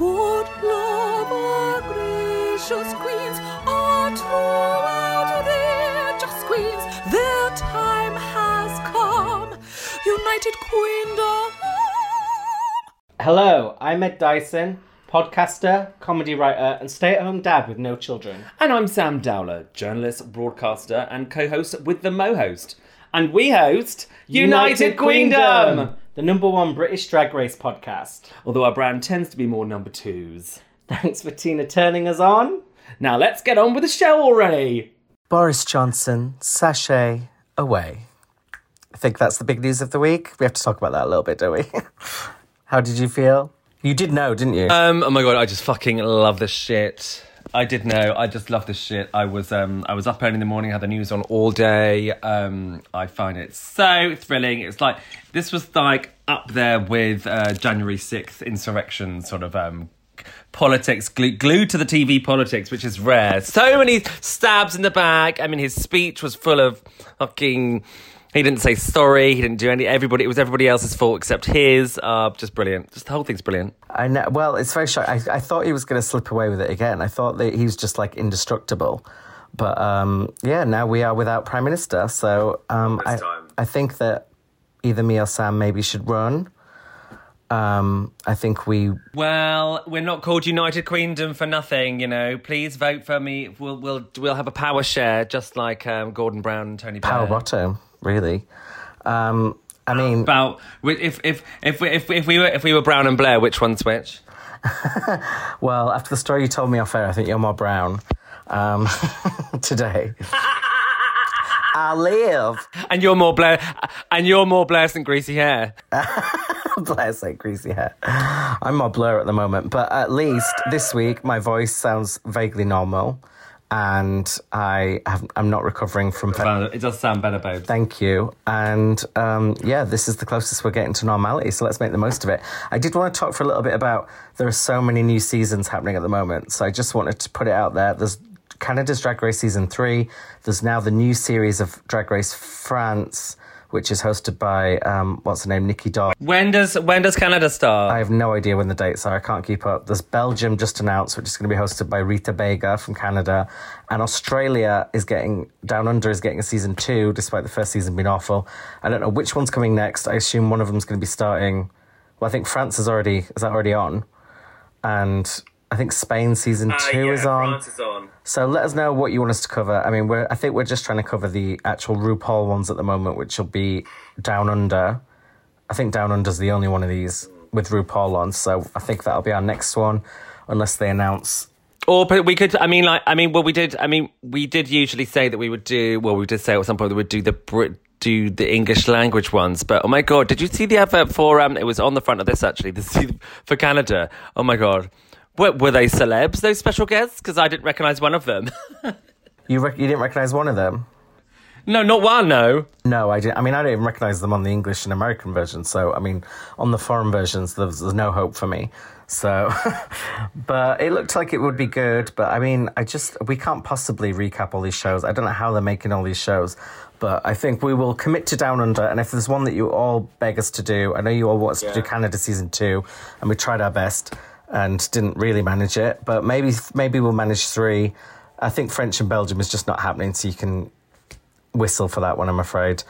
Good love, our gracious queens, are throughout their queens. Their time has come. United Queendom. Hello, I'm Ed Dyson, podcaster, comedy writer, and stay at home dad with no children. And I'm Sam Dowler, journalist, broadcaster, and co host with the Mo host. And we host United, Queendom! The number one British drag race podcast. Although our brand tends to be more number twos. Thanks for Tina turning us on. Now let's get on with the show already! Boris Johnson, sashay away. I think that's the big news of the week. We have to talk about that a little bit, don't we? How did you feel? You did know, didn't you? Um, oh my god, I just fucking love this shit. I did know. I just love this shit. I was um I was up early in the morning, had the news on all day. Um, I find it so thrilling. It's like this was like up there with uh, January sixth insurrection sort of um politics glued, glued to the TV politics, which is rare. So many stabs in the back. I mean, his speech was full of fucking. He didn't say sorry. He didn't do any. Everybody, it was everybody else's fault except his. Uh, just brilliant. Just the whole thing's brilliant. I know. Well, it's very shocking. I, I thought he was going to slip away with it again. I thought that he was just like indestructible. But um, yeah, now we are without prime minister. So um, I, time. I think that either me or Sam maybe should run. Um, I think we. Well, we're not called United Queendom for nothing, you know. Please vote for me. We'll we'll we'll have a power share, just like um, Gordon Brown and Tony Blair. Power bottom, really. Um, I mean, About if if if we, if we- if we were if we were Brown and Blair, which one's which? well, after the story you told me off air, I think you're more brown um, today. I live. And you're more Blair, and you're more Blair than greasy hair. Bless like greasy hair. I'm more blur at the moment, but at least this week my voice sounds vaguely normal, and I have, I'm not recovering from. It does sound better, babe. Thank you. And um, yeah, this is the closest we're getting to normality, so let's make the most of it. I did want to talk for a little bit about there are so many new seasons happening at the moment, so I just wanted to put it out there. There's Canada's Drag Race Season 3, there's now the new series of Drag Race France, which is hosted by, um, what's her name, Nicky Doll. When does when does Canada start? I have no idea when the dates are. I can't keep up. There's Belgium just announced, which is going to be hosted by Rita Baga from Canada, and Australia is getting Down Under is getting a season two, despite the first season being awful. I don't know which one's coming next. I assume one of them's going to be starting. Well, I think France is already is that already on, and I think Spain season two is on. is on. So let us know what you want us to cover. I mean, we're I think we're just trying to cover the actual RuPaul ones at the moment, which will be Down Under. I think Down Under's the only one of these with RuPaul on, so I think that'll be our next one, unless they announce. Or we could. I mean, like, I mean, well, we did. I mean, we did usually say that we would do. Well, we did say at some point that we'd do the Brit. Do the English language ones, but oh my god, did you see the advert for? Um, it was on the front of this actually. This for Canada. Oh my god, were, were they celebs? Those special guests? Because I didn't recognize one of them. You rec- you didn't recognize one of them? no, not one. No. No, I didn't. I mean, I don't even recognize them on the English and American version. So, I mean, on the foreign versions, there's, there's no hope for me. So, but it looked like it would be good. But I mean, I just, we can't possibly recap all these shows. I don't know how they're making all these shows. But I think we will commit to Down Under. And if there's one that you all beg us to do, I know you all want us to do Canada season two, and we tried our best and didn't really manage it. But maybe, maybe we'll manage three. I think French and Belgium is just not happening. So you can whistle for that one, I'm afraid.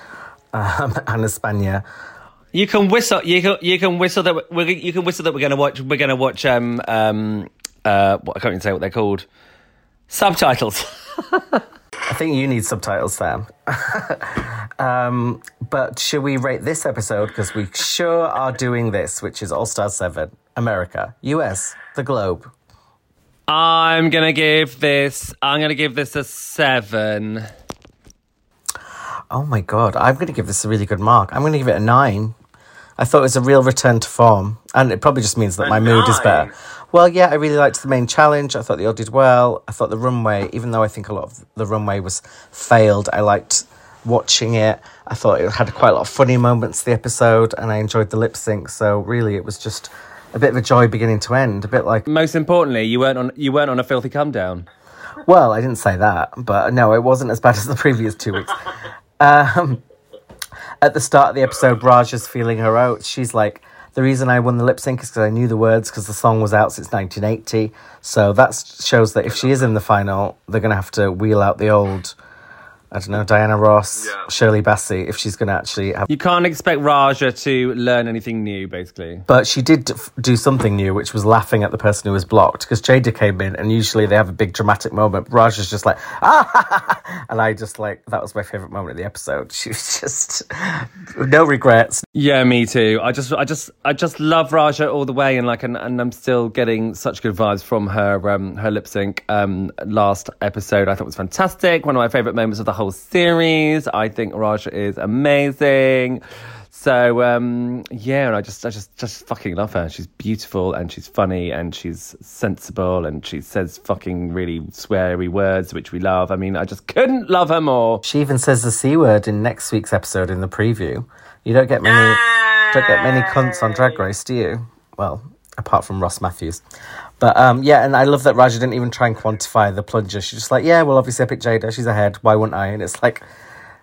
Um, and España. You can whistle. You can you can whistle that we're, you can whistle that we're going to watch. We're going to watch. Um um uh. What, I can't even say what they're called. Subtitles. I think you need subtitles, Sam. um, but should we rate this episode? Because we sure are doing this, which is All Star 7, America, US, the globe. I'm gonna give this. I'm gonna give this a seven. Oh my God, I'm going to give this a really good mark. I'm going to give it a 9. I thought it was a real return to form. And it probably just means that my mood is better. Well, yeah, I really liked the main challenge. I thought they all did well. I thought the runway, even though I think a lot of the runway was failed, I liked watching it. I thought it had quite a lot of funny moments, the episode, and I enjoyed the lip sync. So really, it was just a bit of a joy beginning to end. A bit like, Most importantly, you weren't on. You weren't on a filthy come down. well, I didn't say that, but no, it wasn't as bad as the previous two weeks. Um, at the start of the episode, Raj is feeling her out. She's like, the reason I won the lip sync is because I knew the words because the song was out since 1980. So that shows that if she is in the final, they're going to have to wheel out the old, I don't know, Diana Ross, Yeah. Shirley Bassey, if she's going to actually have. You can't expect Raja to learn anything new, basically. But she did do something new, which was laughing at the person who was blocked because Jaida came in, and usually they have a big dramatic moment. Raja's just like ah, and I just like that was my favorite moment of the episode. She was just no regrets. Yeah, me too. I just, I just, I just love Raja all the way, and like, and, and I'm still getting such good vibes from her, um, her lip sync um, last episode. I thought was fantastic. One of my favorite moments of the whole series. I think Raja is amazing. So um, yeah, and I just, I just, just fucking love her. She's beautiful and she's funny and she's sensible and she says fucking really sweary words, which we love. I mean, I just couldn't love her more. She even says the c word in next week's episode in the preview. You don't get many, don't get many cunts on Drag Race, do you? Well, apart from Ross Mathews. But um, yeah, and I love that Raja didn't even try and quantify the plunger. She's just like, yeah, well, obviously I picked Jaida. She's ahead. Why wouldn't I? And it's like,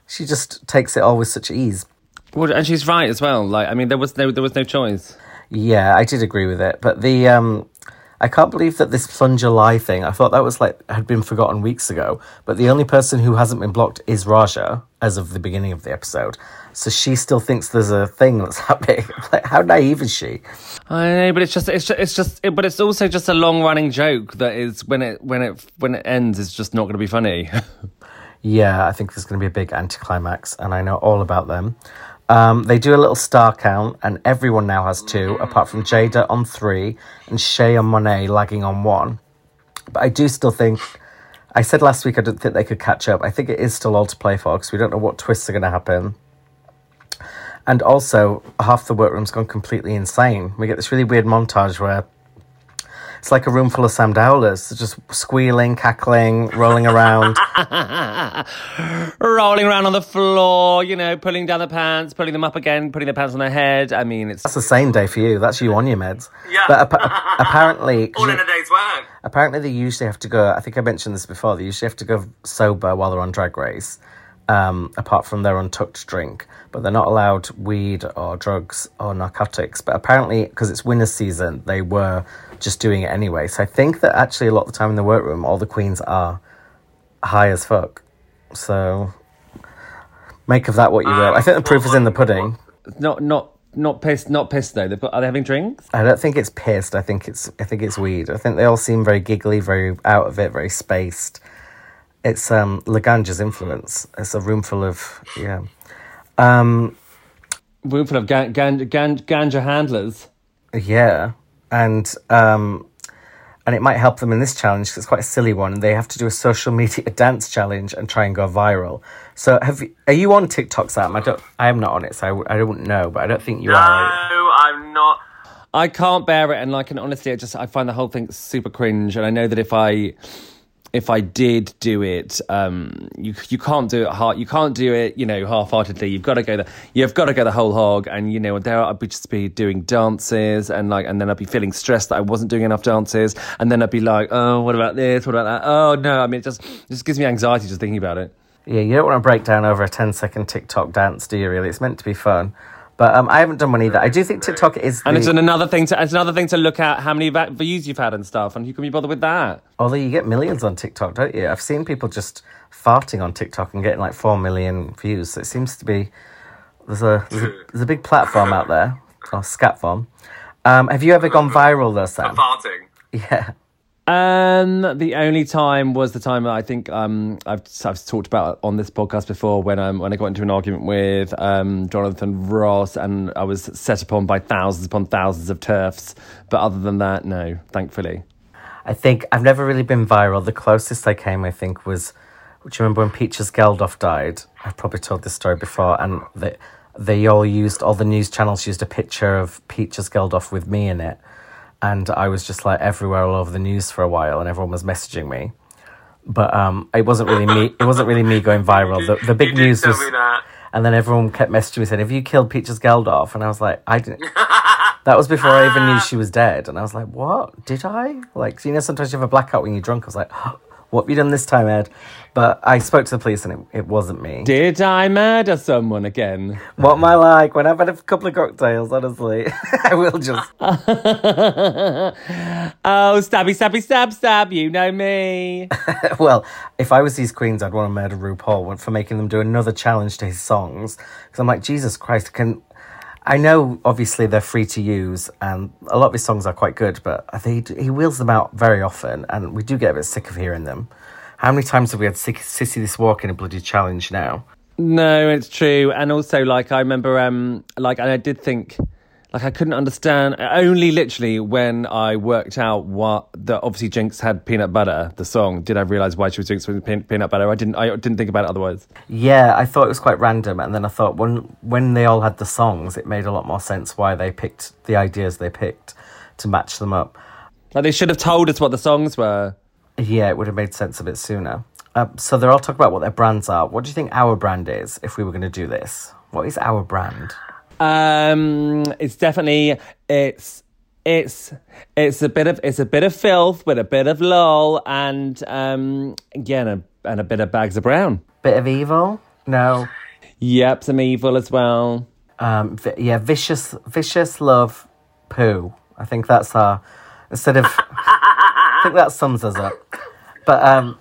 she just takes it all with such ease. Well, and she's right as well. Like, I mean, there was no, there was no choice. Yeah, I did agree with it. But the um I can't believe that this plunger lie thing, I thought that was like had been forgotten weeks ago. But the only person who hasn't been blocked is Raja as of the beginning of the episode. So she still thinks there's a thing that's happening. like how naive is she? I know, but it's just, it's just, it's just, it, but it's also just a long running joke that is when it, when it, when it ends, it's just not going to be funny. Yeah, I think there's going to be a big anticlimax, and I know all about them. Um, they do a little star count, and everyone now has two, apart from Jaida on three and Shea and Monet lagging on one. But I do still think, I said last week I don't think they could catch up. I think it is still all to play for because we don't know what twists are going to happen. And also, half the workroom's gone completely insane. We get this really weird montage where it's like a room full of Sam Dowlers, just squealing, cackling, rolling around. Rolling around on the floor, you know, pulling down the pants, pulling them up again, putting the pants on their head. I mean, it's That's the same day for you. That's you on your meds. Yeah. But appa- apparently, All in a day's work. apparently they usually have to go. I think I mentioned this before. They usually have to go sober while they're on Drag Race, um, apart from their untucked drink. But they're not allowed weed or drugs or narcotics. But apparently, because it's winter season, they were just doing it anyway. So I think that actually a lot of the time in the workroom, all the queens are high as fuck. So make of that what you will. I think the proof is in the pudding. not, not, not pissed, not pissed though. They've got- Are they having drinks? I don't think it's pissed. I think it's I think it's weed. I think they all seem very giggly, very out of it, very spaced. It's um Laganja's influence. It's a room full of yeah. Um Room full of gan, gan, gan, ganja handlers. yeah. And um and it might help them in this challenge 'cause it's quite a silly one. They have to do a social media dance challenge and try and go viral. So have you, are you on TikTok, Sam? I don't. I am not on it, so I don't know. But I don't think you No, are. No, I'm not. I can't bear it, and like, and honestly, I just I find the whole thing super cringe. And I know that if I if I did do it, um, you you can't do it hard. You can't do it, you know, half-heartedly. You've got to go the you've got to go the whole hog. And you know, there I'd be just be doing dances, and like, and then I'd be feeling stressed that I wasn't doing enough dances, and then I'd be like, oh, what about this? What about that? Oh no, I mean, it just it just gives me anxiety just thinking about it. Yeah, you don't want to break down over a 10 second TikTok dance, do you? Really, it's meant to be fun. But um, I haven't done one either. I do think TikTok is. The, And it's another thing to it's another thing to look at how many views you've had and stuff, and who can be bothered with that? Although you get millions on TikTok, don't you? I've seen people just farting on TikTok and getting like four million views. So it seems to be there's a there's a, there's a big platform out there, or scatform. Um, have you ever gone viral though, Sam? Farting. Yeah. Um, the only time was the time I think um I've I've talked about on this podcast before when um when I got into an argument with um Jonathan Ross and I was set upon by thousands upon thousands of TERFs. But other than that, no, thankfully. I think I've never really been viral. The closest I came, I think, was. Do you remember when Peaches Geldof died? I've probably told this story before, and they they all used all the news channels used a picture of Peaches Geldof with me in it, and I was just like everywhere all over the news for a while, and everyone was messaging me. But um, it wasn't really me. It wasn't really me going viral. The the big news was, and then everyone kept messaging me saying, "Have you killed Peaches Geldof?" And I was like, "I didn't." That was before I even knew she was dead, and I was like, "What? Did I?" Like, you know, sometimes you have a blackout when you're drunk. I was like, what have you done this time, Ed? But I spoke to the police and it, it wasn't me. Did I murder someone again? What am I like when I've had a couple of cocktails? Honestly, I will just. Oh, stabby, stabby, stab, stab. You know me. well, if I was these queens, I'd want to murder RuPaul for making them do another challenge to his songs. Because I'm like, Jesus Christ, can. I know, obviously, they're free to use, and a lot of his songs are quite good, but they, he wheels them out very often, and we do get a bit sick of hearing them. How many times have we had Sissy This Walk in a bloody challenge now? No, it's true. And also, like, I remember, um, like, and I did think, like, I couldn't understand. Only literally when I worked out what that obviously Jinkx had peanut butter, the song, did I realize why she was doing something with peanut butter. I didn't. I didn't think about it otherwise. Yeah, I thought it was quite random, and then I thought when when they all had the songs, it made a lot more sense why they picked the ideas they picked to match them up. Like, they should have told us what the songs were. Yeah, it would have made sense a bit sooner. Uh, so they're all talking about what their brands are. What do you think our brand is if we were going to do this? What is our brand? Um, it's definitely it's it's it's a bit of it's a bit of filth with a bit of lol and um and a, and a bit of bags of brown. Bit of evil? No. Yep, some evil as well. Um, vi- yeah, vicious, vicious love, poo. I think that's our instead of. I think that sums us up. But um,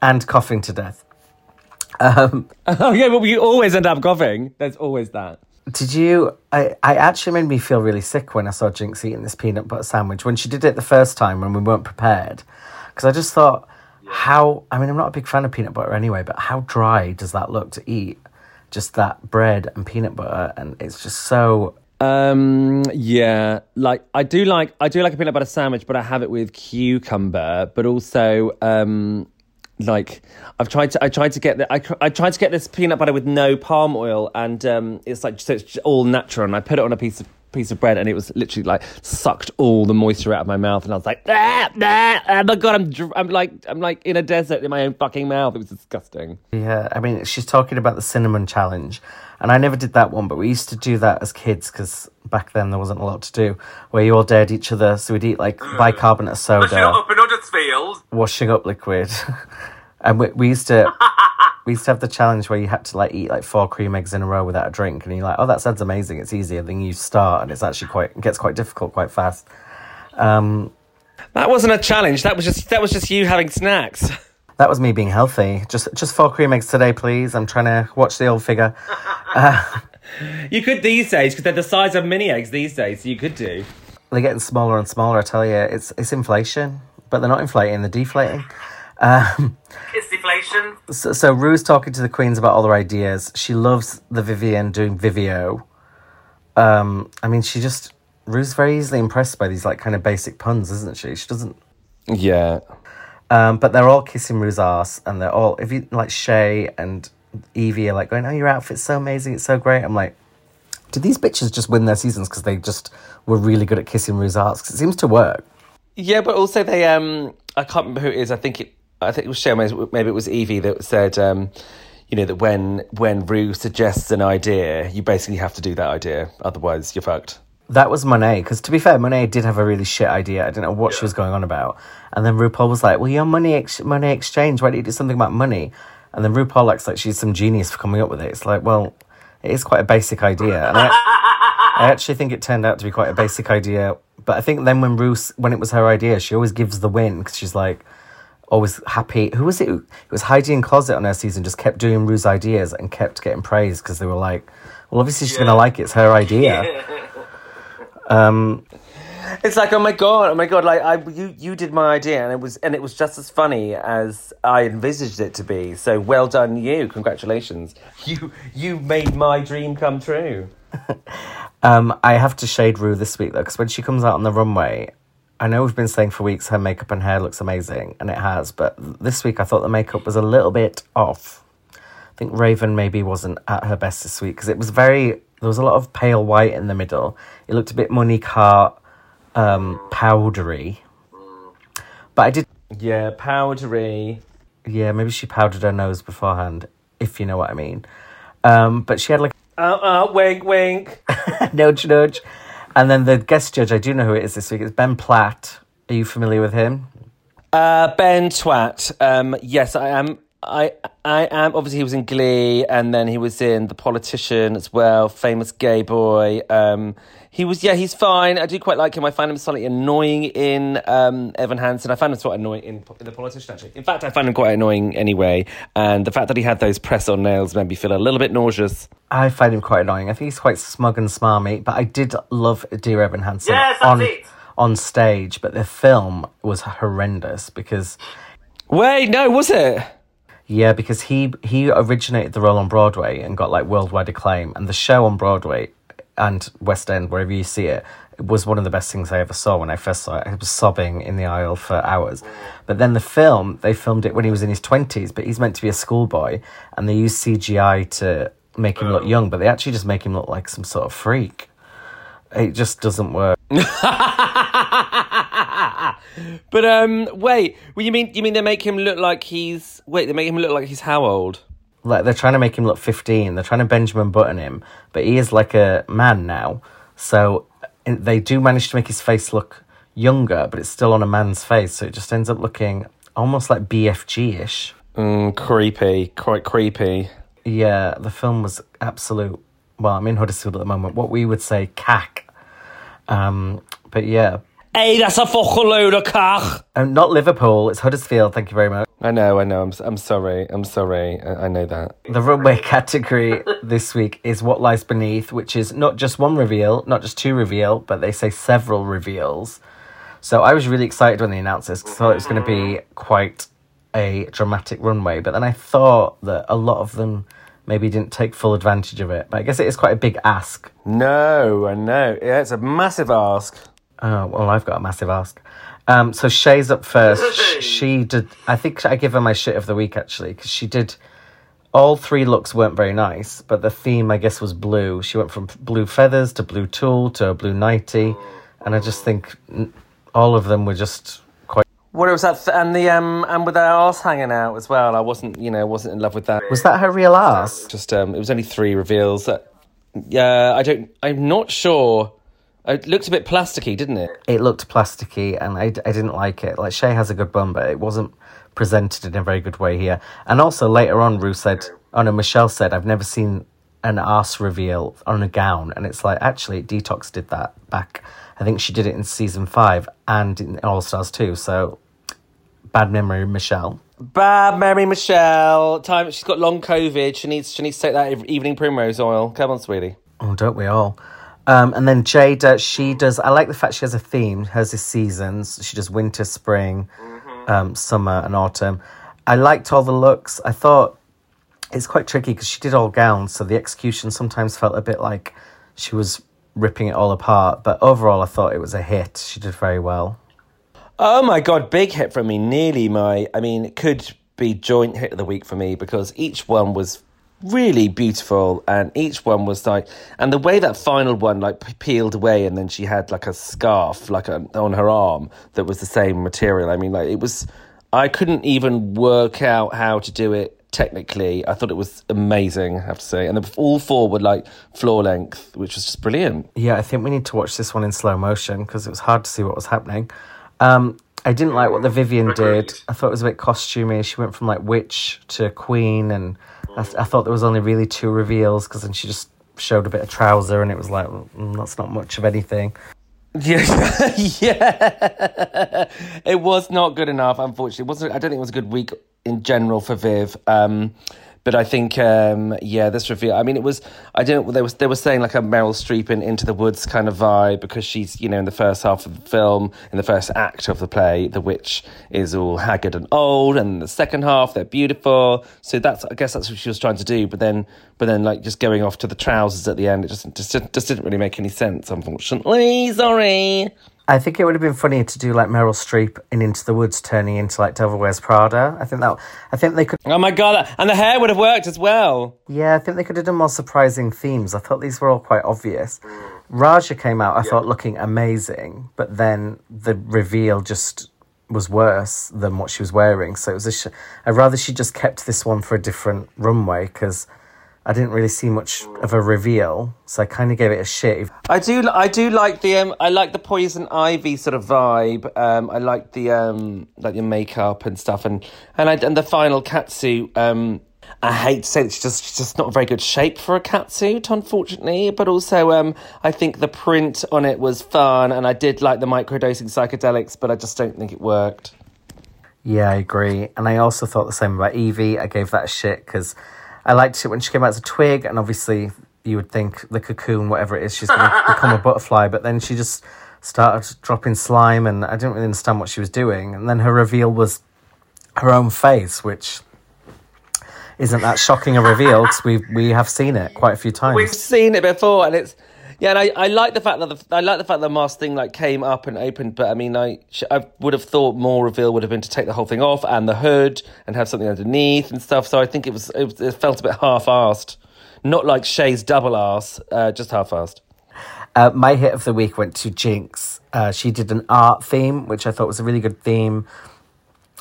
and coughing to death. Um, Oh yeah, but we always end up coughing. There's always that. Did you? I, I actually made me feel really sick when I saw Jinkx eating this peanut butter sandwich when she did it the first time when we weren't prepared. Because I just thought, how? I mean, I'm not a big fan of peanut butter anyway, but how dry does that look to eat? Just that bread and peanut butter, and it's just so. Um, yeah, like I do like I do like a peanut butter sandwich, but I have it with cucumber. But also, um, like I've tried to I tried to get the, I I tried to get this peanut butter with no palm oil, and um, it's like so it's all natural. And I put it on a piece of piece of bread, and it was literally like sucked all the moisture out of my mouth, and I was like, ah, ah, oh my god, I'm dr- I'm like I'm like in a desert in my own fucking mouth. It was disgusting. Yeah, I mean, she's talking about the cinnamon challenge, and I never did that one, but we used to do that as kids because back then there wasn't a lot to do. Where you all dared each other, so we'd eat like bicarbonate soda. Washing up liquid. and we, we used to we used to have the challenge where you had to like eat like four cream eggs in a row without a drink, and you're like, oh, that sounds amazing. It's easier. Then you start, and it's actually quite it gets quite difficult quite fast. Um, That wasn't a challenge. That was just that was just you having snacks. that was me being healthy. Just just four cream eggs today, please. I'm trying to watch the old figure. You could these days because they're the size of mini eggs these days. So you could do. They're getting smaller and smaller. I tell you, it's it's inflation, but they're not inflating. They're deflating. Um, It's deflation. So, so Rue's talking to the queens about all their ideas. She loves the Vivienne doing Vivio. Um, I mean, she just Rue's very easily impressed by these like kind of basic puns, isn't she? She doesn't. Yeah. Um, but they're all kissing Rue's ass, and they're all if you like Shea and Yvie are like going, "Oh, your outfit's so amazing, it's so great." I'm like, did these bitches just win their seasons because they just were really good at kissing Rue's ass? 'Cause it seems to work. Yeah, but also they um I can't remember who it is. I think it I think it was Shea, maybe maybe it was Yvie that said um you know that when when Rue suggests an idea, you basically have to do that idea, otherwise you're fucked. That was Monet, because to be fair, Monet did have a really shit idea. I don't know what she was going on about. And then RuPaul was like, "Well, your money ex- money exchange. Why don't you do something about money?" And then RuPaul acts like she's some genius for coming up with it. It's like, well, it is quite a basic idea, and I, I actually think it turned out to be quite a basic idea. But I think then when Bruce, when it was her idea, she always gives the win because she's like always happy. Who was it? It was Heidi N Closet on her season. Just kept doing Rue's ideas and kept getting praised because they were like, well, obviously she's gonna like it. It's her idea. Um, it's like, oh my god, oh my god! Like I, you, you did my idea, and it was, and it was just as funny as I envisaged it to be. So well done, you! Congratulations, you, you made my dream come true. Um, I have to shade Rue this week though, because when she comes out on the runway, I know we've been saying for weeks her makeup and hair looks amazing, and it has. But this week I thought the makeup was a little bit off. I think Raven maybe wasn't at her best this week because it was very. There was a lot of pale white in the middle. It looked a bit Monique Heart, um, powdery. But I did. Yeah, powdery. Yeah, maybe she powdered her nose beforehand, if you know what I mean. Um, but she had like Uh, uh, wink, wink. nudge, nudge. And then the guest judge, I do know who it is this week. It's Ben Platt. Are you familiar with him? Uh, ben Twat. Um, yes, I am. I I am. Obviously, he was in Glee, and then he was in The Politician as well. Famous gay boy. Um, he was. Yeah, he's fine. I do quite like him. I find him slightly annoying in um, Evan Hansen. I found him quite annoying in, in The Politician. Actually, in fact, I find him quite annoying anyway. And the fact that he had those press-on nails made me feel a little bit nauseous. I find him quite annoying. I think he's quite smug and smarmy, but I did love Dear Evan Hansen Yes, on it. on stage. But the film was horrendous because Wait, no, was it? yeah, because he he originated the role on Broadway and got like worldwide acclaim, and the show on Broadway and West End, wherever you see it, it was one of the best things I ever saw when I first saw it. I was sobbing in the aisle for hours. But then the film, they filmed it when he was in his twenties, but he's meant to be a schoolboy, and they use CGI to make him look young, but they actually just make him look like some sort of freak. It just doesn't work. But um, wait. Well, you mean you mean they make him look like he's wait? They make him look like he's how old? Like they're trying to make him look 15 they're trying to benjamin button him but he is like a man now. So they do manage to make his face look younger but it's still on a man's face so it just ends up looking almost like bfg-ish Mm, creepy, quite creepy. yeah the film was absolute well i'm in huddersfield at the moment. What we would say cack. Um but yeah. Hey, that's a fucking load of cock. and not liverpool it's huddersfield thank you very much I know, I know. I'm, I'm sorry. I'm sorry. I, I know that. The runway category this week is What Lies Beneath, which is not just one reveal, not just two reveal, but they say several reveals. So I was really excited when they announced this 'cause I thought it was going to be quite a dramatic runway. But then I thought that a lot of them maybe didn't take full advantage of it. But I guess it is quite a big ask. No, I know. Yeah, it's a massive ask. Oh, well, I've got a massive ask. Um, so Shea's up first. Sh- she did. I think I give her my shit of the week actually because she did. All three looks weren't very nice, but the theme I guess was blue. She went from blue feathers to blue tulle to a blue nighty, and I just think all of them were just quite. What was that? Th- and the um, and with their ass hanging out as well. I wasn't, you know, wasn't in love with that. Was that her real ass? Just um, it was only three reveals. Uh, yeah, I don't. I'm not sure. It looked a bit plasticky, didn't it? It looked plasticky, and I, I didn't like it. Like Shea has a good bum, but it wasn't presented in a very good way here. And also later on, Rue said, "Oh no," Michelle said, "I've never seen an ass reveal on a gown," and it's like actually, Detox did that back. I think she did it in season five and in All Stars too. So bad memory, Michelle. Bad memory, Michelle. Time she's got long COVID. She needs she needs to take that evening primrose oil. Come on, sweetie. Oh, don't we all? Um, and then Jaida, she does. I like the fact she has a theme. Hers is seasons. She does winter, spring, um, summer, and autumn. I liked all the looks. I thought it's quite tricky because she did all gowns, so the execution sometimes felt a bit like she was ripping it all apart. But overall, I thought it was a hit. She did very well. Oh my god, big hit from me. Nearly my. I mean, it could be joint hit of the week for me because each one was really beautiful and each one was like and the way that final one like peeled away and then she had like a scarf like a, on her arm that was the same material i mean like it was i couldn't even work out how to do it technically i thought it was amazing i have to say and the, all four were like floor length which was just brilliant Yeah, I think we need to watch this one in slow motion because it was hard to see what was happening. Um, I didn't like what the Vivienne did. I thought it was a bit costumey. She went from like witch to queen, and I, I thought there was only really two reveals because then she just showed a bit of trouser, and it was like mm, that's not much of anything. Yeah, yeah. it was not good enough. Unfortunately, it wasn't. I don't think it was a good week in general for Viv. Um, but I think, um, yeah, this reveal. I mean, it was. I don't. They was. They were saying like a Meryl Streep in Into the Woods kind of vibe because she's, you know, in the first half of the film, in the first act of the play, the witch is all haggard and old, and the second half they're beautiful. So that's. I guess that's what she was trying to do. But then, but then, like just going off to the trousers at the end, it just just just didn't really make any sense. Unfortunately, sorry. I think it would have been funny to do like Meryl Streep in Into the Woods turning into like Devil Wears Prada. I think that. I think they could. Oh my god, and the hair would have worked as well. Yeah, I think they could have done more surprising themes. I thought these were all quite obvious. Raja came out, I thought, looking amazing, but then the reveal just was worse than what she was wearing. So it was a sh- I'd rather she just kept this one for a different runway because I didn't really see much of a reveal, so I kind of gave it a shit. I do, I do like the, um, I like the poison ivy sort of vibe. Um, I like the, um, like the makeup and stuff, and and I, and the final catsuit. Um, I hate to say it's just it's just not a very good shape for a catsuit, unfortunately. But also, um, I think the print on it was fun, and I did like the microdosing psychedelics, but I just don't think it worked. Yeah, I agree. And I also thought the same about Yvie. I gave that a shit because I liked it when she came out as a twig, and obviously you would think the cocoon, whatever it is, she's going to become a butterfly. But then she just started dropping slime, and I didn't really understand what she was doing. And then her reveal was her own face, which isn't that shocking a reveal because we we have seen it quite a few times. We've seen it before, and it's yeah. And I, I like the fact that the I like the fact that the mask thing like came up and opened. But I mean, I I would have thought more reveal would have been to take the whole thing off and the hood and have something underneath and stuff. So I think it was it, it felt a bit half-assed, not like Shea's double ass, uh, just half-assed. Uh, my hit of the week went to Jinkx. Uh, she did an art theme, which I thought was a really good theme.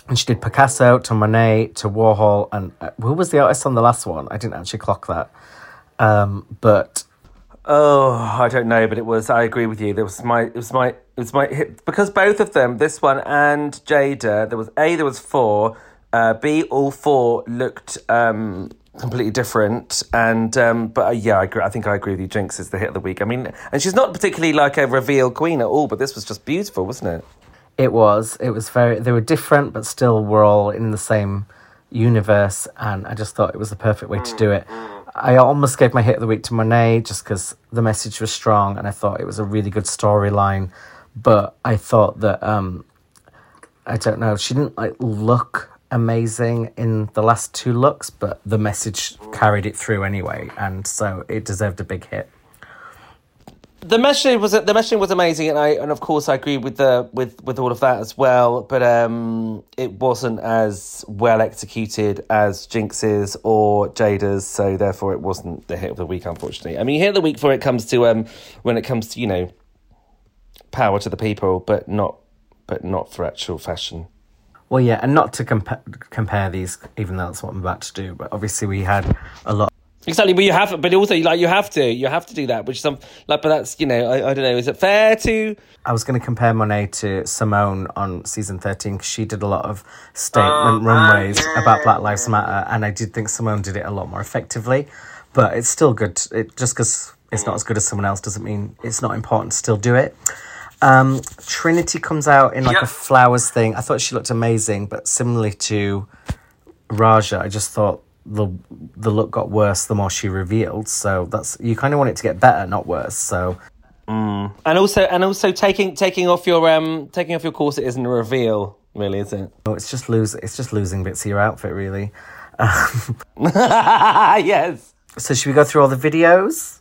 And she did Picasso to Monet to Warhol. And uh, who was the artist on the last one? I didn't actually clock that. Um, but Oh, I don't know, but it was. I agree with you. There was my. It was my. It was my hit because both of them, this one and Jaida. There was a. There was four. Uh, B. All four looked um, completely different, and um, but uh, yeah, I agree. I think I agree with you. Jinkx is the hit of the week. I mean, and she's not particularly like a reveal queen at all, but this was just beautiful, wasn't it? it was. It was very. They were different, but still we're all in the same universe. And I just thought it was the perfect way to do it. I almost gave my hit of the week to Monet just because the message was strong and I thought it was a really good storyline. But I thought that um, I don't know, she didn't like look amazing in the last two looks, but the message carried it through anyway, and so it deserved a big hit. The meshing was the meshing was amazing, and I and of course I agree with the with with all of that as well. But um, it wasn't as well executed as Jinkx's or Jaida's, so therefore it wasn't the hit of the week. Unfortunately, I mean, hit of the week for it comes to um when it comes to you know power to the people, but not but not for actual fashion. Well, yeah, and not to compa- compare these, even though that's what I'm about to do, but obviously we had a lot Exactly, but you have, but also like you have to, you have to do that. Which some like, but that's you know, I, I don't know. Is it fair to? I was going to compare Monet to Symone on season 13 because she did a lot of statement runways about Black Lives Matter, and I did think Symone did it a lot more effectively. But it's still good. It just because it's not as good as someone else doesn't mean it's not important to still do it. Um, Trinity comes out in like Yep. a flowers thing. I thought she looked amazing, but similarly to Raja, I just thought the the look got worse the more she revealed. So that's you kind of want it to get better, not worse. So And also, and also taking taking off your um taking off your corset isn't a reveal, really, is it? oh, it's just lose it's just losing bits of your outfit, really. yes. So should we go through all the videos?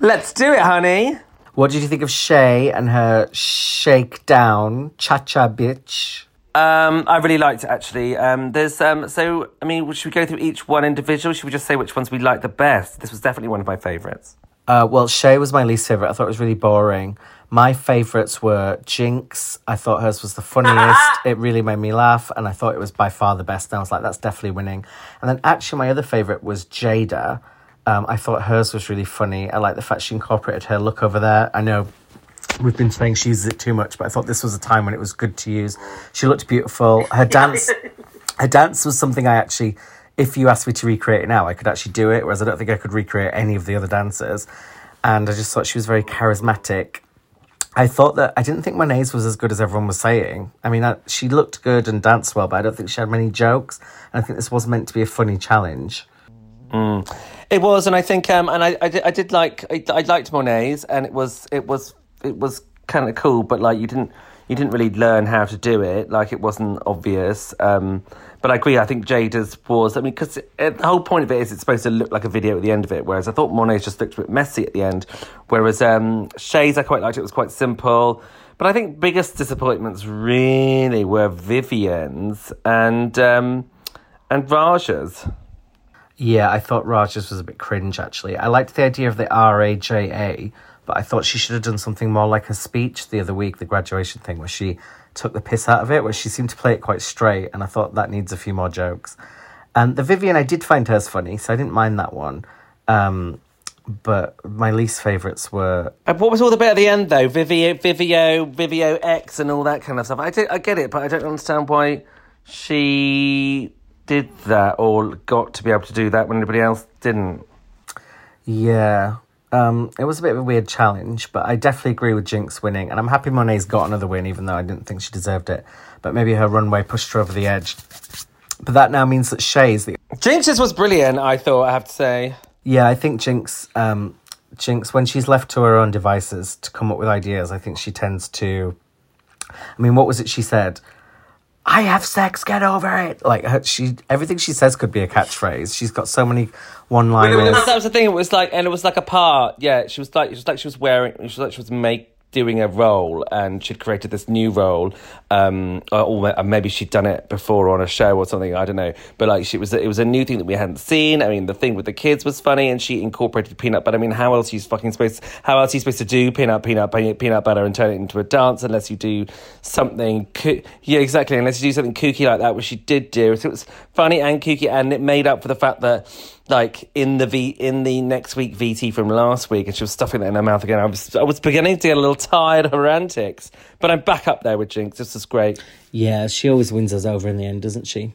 Let's do it, honey. What did you think of Shea and her shakedown, cha cha bitch? Um, I really liked it actually. Um, there's um, so I mean, should we go through each one individual? Should we just say which ones we like the best? This was definitely one of my favourites. Uh, well, Shea was my least favorite. I thought it was really boring. My favorites were Jinkx. I thought hers was the funniest. it really made me laugh, and I thought it was by far the best. And I was like, that's definitely winning. And then actually, my other favorite was Jaida. Um, I thought hers was really funny. I like the fact she incorporated her look over there. I know we've been saying she uses it too much, but I thought this was a time when it was good to use. She looked beautiful. Her dance, her dance was something I actually, if you asked me to recreate it now, I could actually do it. Whereas I don't think I could recreate any of the other dancers. And I just thought she was very charismatic. I thought that I didn't think Monet's was as good as everyone was saying. I mean, I, she looked good and danced well, but I don't think she had many jokes. And I think this was meant to be a funny challenge. It was, and I think, um, and I, I, did, I did like, I, I liked Monet's, and it was, it was, it was kind of cool, but like you didn't, you didn't really learn how to do it. Like it wasn't obvious. Um, but I agree. I think Jaida's was. I mean, because the whole point of it is it's supposed to look like a video at the end of it. Whereas I thought Monet's just looked a bit messy at the end. Whereas um, Shea's, I quite liked it. Was quite simple. But I think biggest disappointments really were Vivienne's and um, and Raja's. Yeah, I thought Raja's was a bit cringe, actually. I liked the idea of the R-A-J-A, but I thought she should have done something more like a speech the other week, the graduation thing, where she took the piss out of it, where she seemed to play it quite straight, and I thought that needs a few more jokes. And the Vivienne, I did find hers funny, so I didn't mind that one. Um, but my least favourites were what was all the bit at the end though? Vivio, Vivio, Vivio X, and all that kind of stuff. I do, I get it, but I don't understand why she did that or got to be able to do that when anybody else didn't. Yeah. Um, it was a bit of a weird challenge, but I definitely agree with Jinkx winning, and I'm happy Monet's got another win, even though I didn't think she deserved it. But maybe her runway pushed her over the edge. But that now means that Shea's the Jinkx's was brilliant. I thought I have to say. yeah. I think Jinkx, um, Jinkx, when she's left to her own devices to come up with ideas, I think she tends to. I mean, what was it she said? I have sex, get over it. Like her, she, everything she says could be a catchphrase. She's got so many one-liners. That was the thing. It was like, and it was like a part. Yeah, she was like, it was like she was wearing. She was like she was make doing a role, and she'd created this new role. Um, or, maybe she'd done it before on a show or something. I don't know. But like, she was. It was a new thing that we hadn't seen. I mean, the thing with the kids was funny, and she incorporated peanut butter. I mean, how else are you fucking supposed? How else are you supposed to do peanut, peanut, peanut, butter and turn it into a dance unless you do something? Coo- yeah, exactly. Unless you do something kooky like that, which she did do. So it was funny and kooky, and it made up for the fact that like in the V in the next week VT from last week, and she was stuffing it in her mouth again. I was I was beginning to get a little tired of her antics, but I'm back up there with Jinkx. This is great. Yeah, she always wins us over in the end, doesn't she?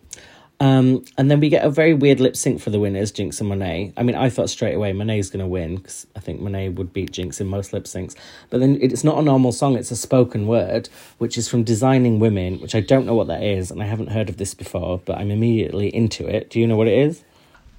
Um, and then we get a very weird lip sync for the winners, Jinkx and Monet. I mean, I thought straight away Monet's going to win because I think Monet would beat Jinkx in most lip syncs. But then it's not a normal song, it's a spoken word, which is from Designing Women, which I don't know what that is, and I haven't heard of this before, but I'm immediately into it. Do you know what it is?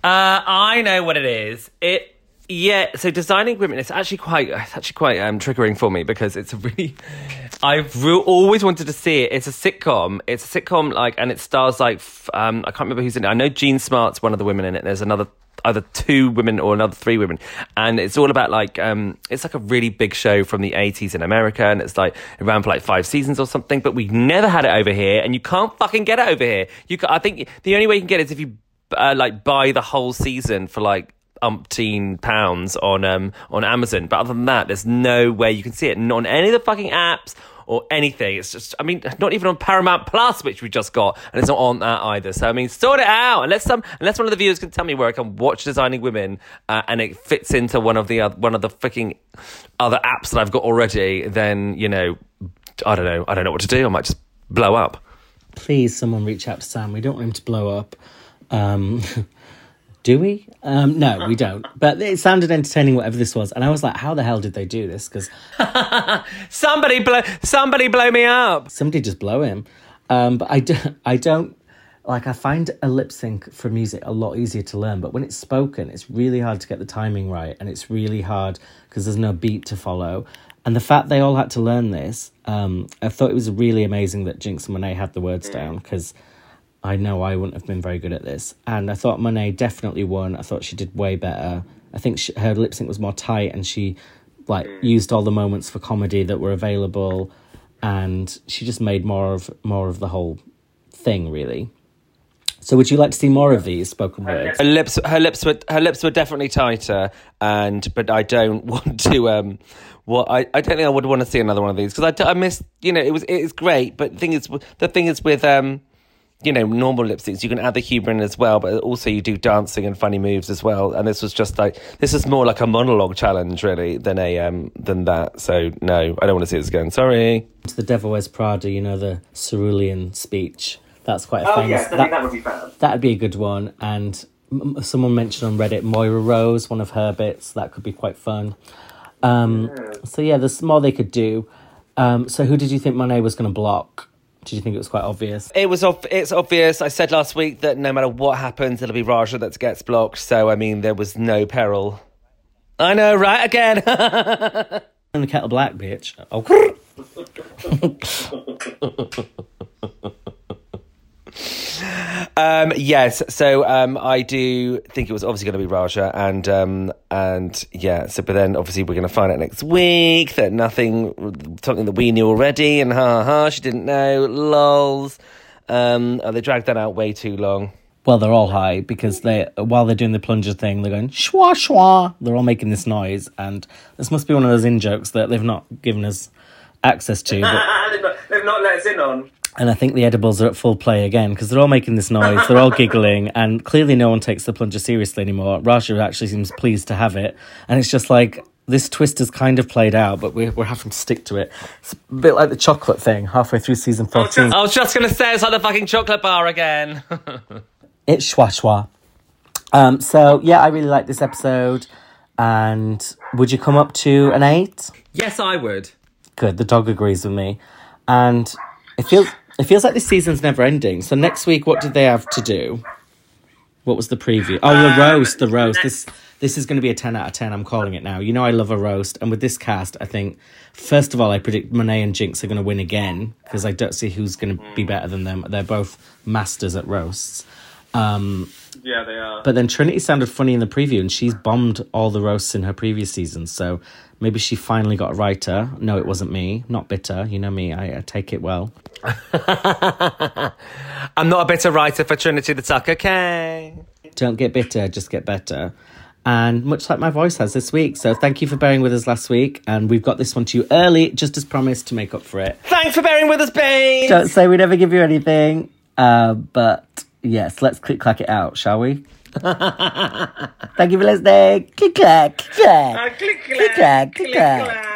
Uh, I know what it is. It yeah. So designing women, it's actually quite it's actually quite um, triggering for me because it's a really. I've re- always wanted to see it. It's a sitcom. It's a sitcom like, and it stars like um, I can't remember who's in it. I know Jean Smart's one of the women in it. There's another either two women or another three women and it's all about like um it's like a really big show from the 80s in america and it's like it ran for like five seasons or something but we never had it over here and you can't fucking get it over here you i think the only way you can get it is if you uh, like buy the whole season for like umpteen pounds on um on Amazon. But other than that, there's no way you can see it. Not on any of the fucking apps or anything. It's just I mean, not even on Paramount Plus, which we just got, and it's not on that either. So I mean, sort it out. Unless some unless one of the viewers can tell me where I can watch Designing Women uh, and it fits into one of the oth- one of the freaking other apps that I've got already, then you know, I don't know. I don't know what to do. I might just blow up. Please, someone reach out to Sam. We don't want him to blow up. Um, do we? Um, no, we don't. But it sounded entertaining, whatever this was. And I was like, how the hell did they do this? Because Somebody blow somebody blow me up. somebody just blow him. Um, but I, don't, I don't like. I find a lip sync for music a lot easier to learn, but when it's spoken, it's really hard to get the timing right, and it's really hard because there's no beat to follow. And the fact they all had to learn this, um, I thought it was really amazing that Jinkx and Monet had the words down because I know I wouldn't have been very good at this. And I thought Monet definitely won. I thought she did way better. I think she, her lip sync was more tight, and she like used all the moments for comedy that were available, and she just made more of more of the whole thing really. So, would you like to see more of these spoken words? Her lips, her lips were, her lips were definitely tighter, and but I don't want to. Um, what I, I don't think I would want to see another one of these because I, I miss, you know, it was it is great, but the thing is, the thing is with um, you know, normal lipsticks. you can add the humour in as well, but also you do dancing and funny moves as well. And this was just like this is more like a monologue challenge really than a um than that. So no, I don't want to see this again. Sorry. To the Devil Wears Prada, you know the cerulean speech. That's quite a Oh famous. yes, I that- think that would be fun. That'd be a good one. And m- someone mentioned on Reddit Moira Rose, one of her bits. That could be quite fun. Um, So yeah, there's more they could do. Um, so who did you think Monet was going to block? Did you think it was quite obvious? It was ob- it's obvious. I said last week that no matter what happens, it'll be Raja that gets blocked. So I mean, there was no peril. I know, right? Again. And the kettle black, bitch. Oh, Um, yes, so um, I do think it was obviously going to be Raja, and um, and yeah, so but then obviously we're going to find out next week that nothing, something that we knew already, and ha ha, she didn't know, lols. Um, oh, they dragged that out way too long. well, they're all high because they while they're doing the plunger thing, they're going schwa schwa. They're all making this noise, and this must be one of those in jokes that they've not given us access to. But they've, not, they've not let us in on. And I think the edibles are at full play again because they're all making this noise, they're all giggling, and clearly no one takes the plunger seriously anymore. Raja actually seems pleased to have it, and it's just like this twist has kind of played out, but we're, we're having to stick to it. It's a bit like the chocolate thing halfway through season 14. I was just gonna say it's like the fucking chocolate bar again. It's schwa schwa. Um, so, yeah, I really like this episode. And would you come up to an eight? yes, I would. Good. The dog agrees with me, and it feels it feels like this season's never ending. So next week, what did they have to do? What was the preview? Oh, the roast. The roast. This this is going to be a ten out of ten. I'm calling it now. You know, I love a roast, and with this cast, I think first of all, I predict Monet and Jinkx are going to win again because I don't see who's going to be better than them. They're both masters at roasts. Um, Yeah, they are. but then Trinity sounded funny in the preview, and she's bombed all the roasts in her previous seasons. So maybe she finally got a writer. No, it wasn't me. Not bitter. You know me. I, I take it well. I'm not a bitter writer for Trinity the Tuck, okay? Don't get bitter. Just get better. And much like my voice has this week. So thank you for bearing with us last week. And we've got this one to you early, just as promised, to make up for it. Thanks for bearing with us, babe. Don't say we never give you anything. Uh, but yes, let's click clack it out, shall we? Thank you for listening. Click clack, click clack. click, Click clack, click clack.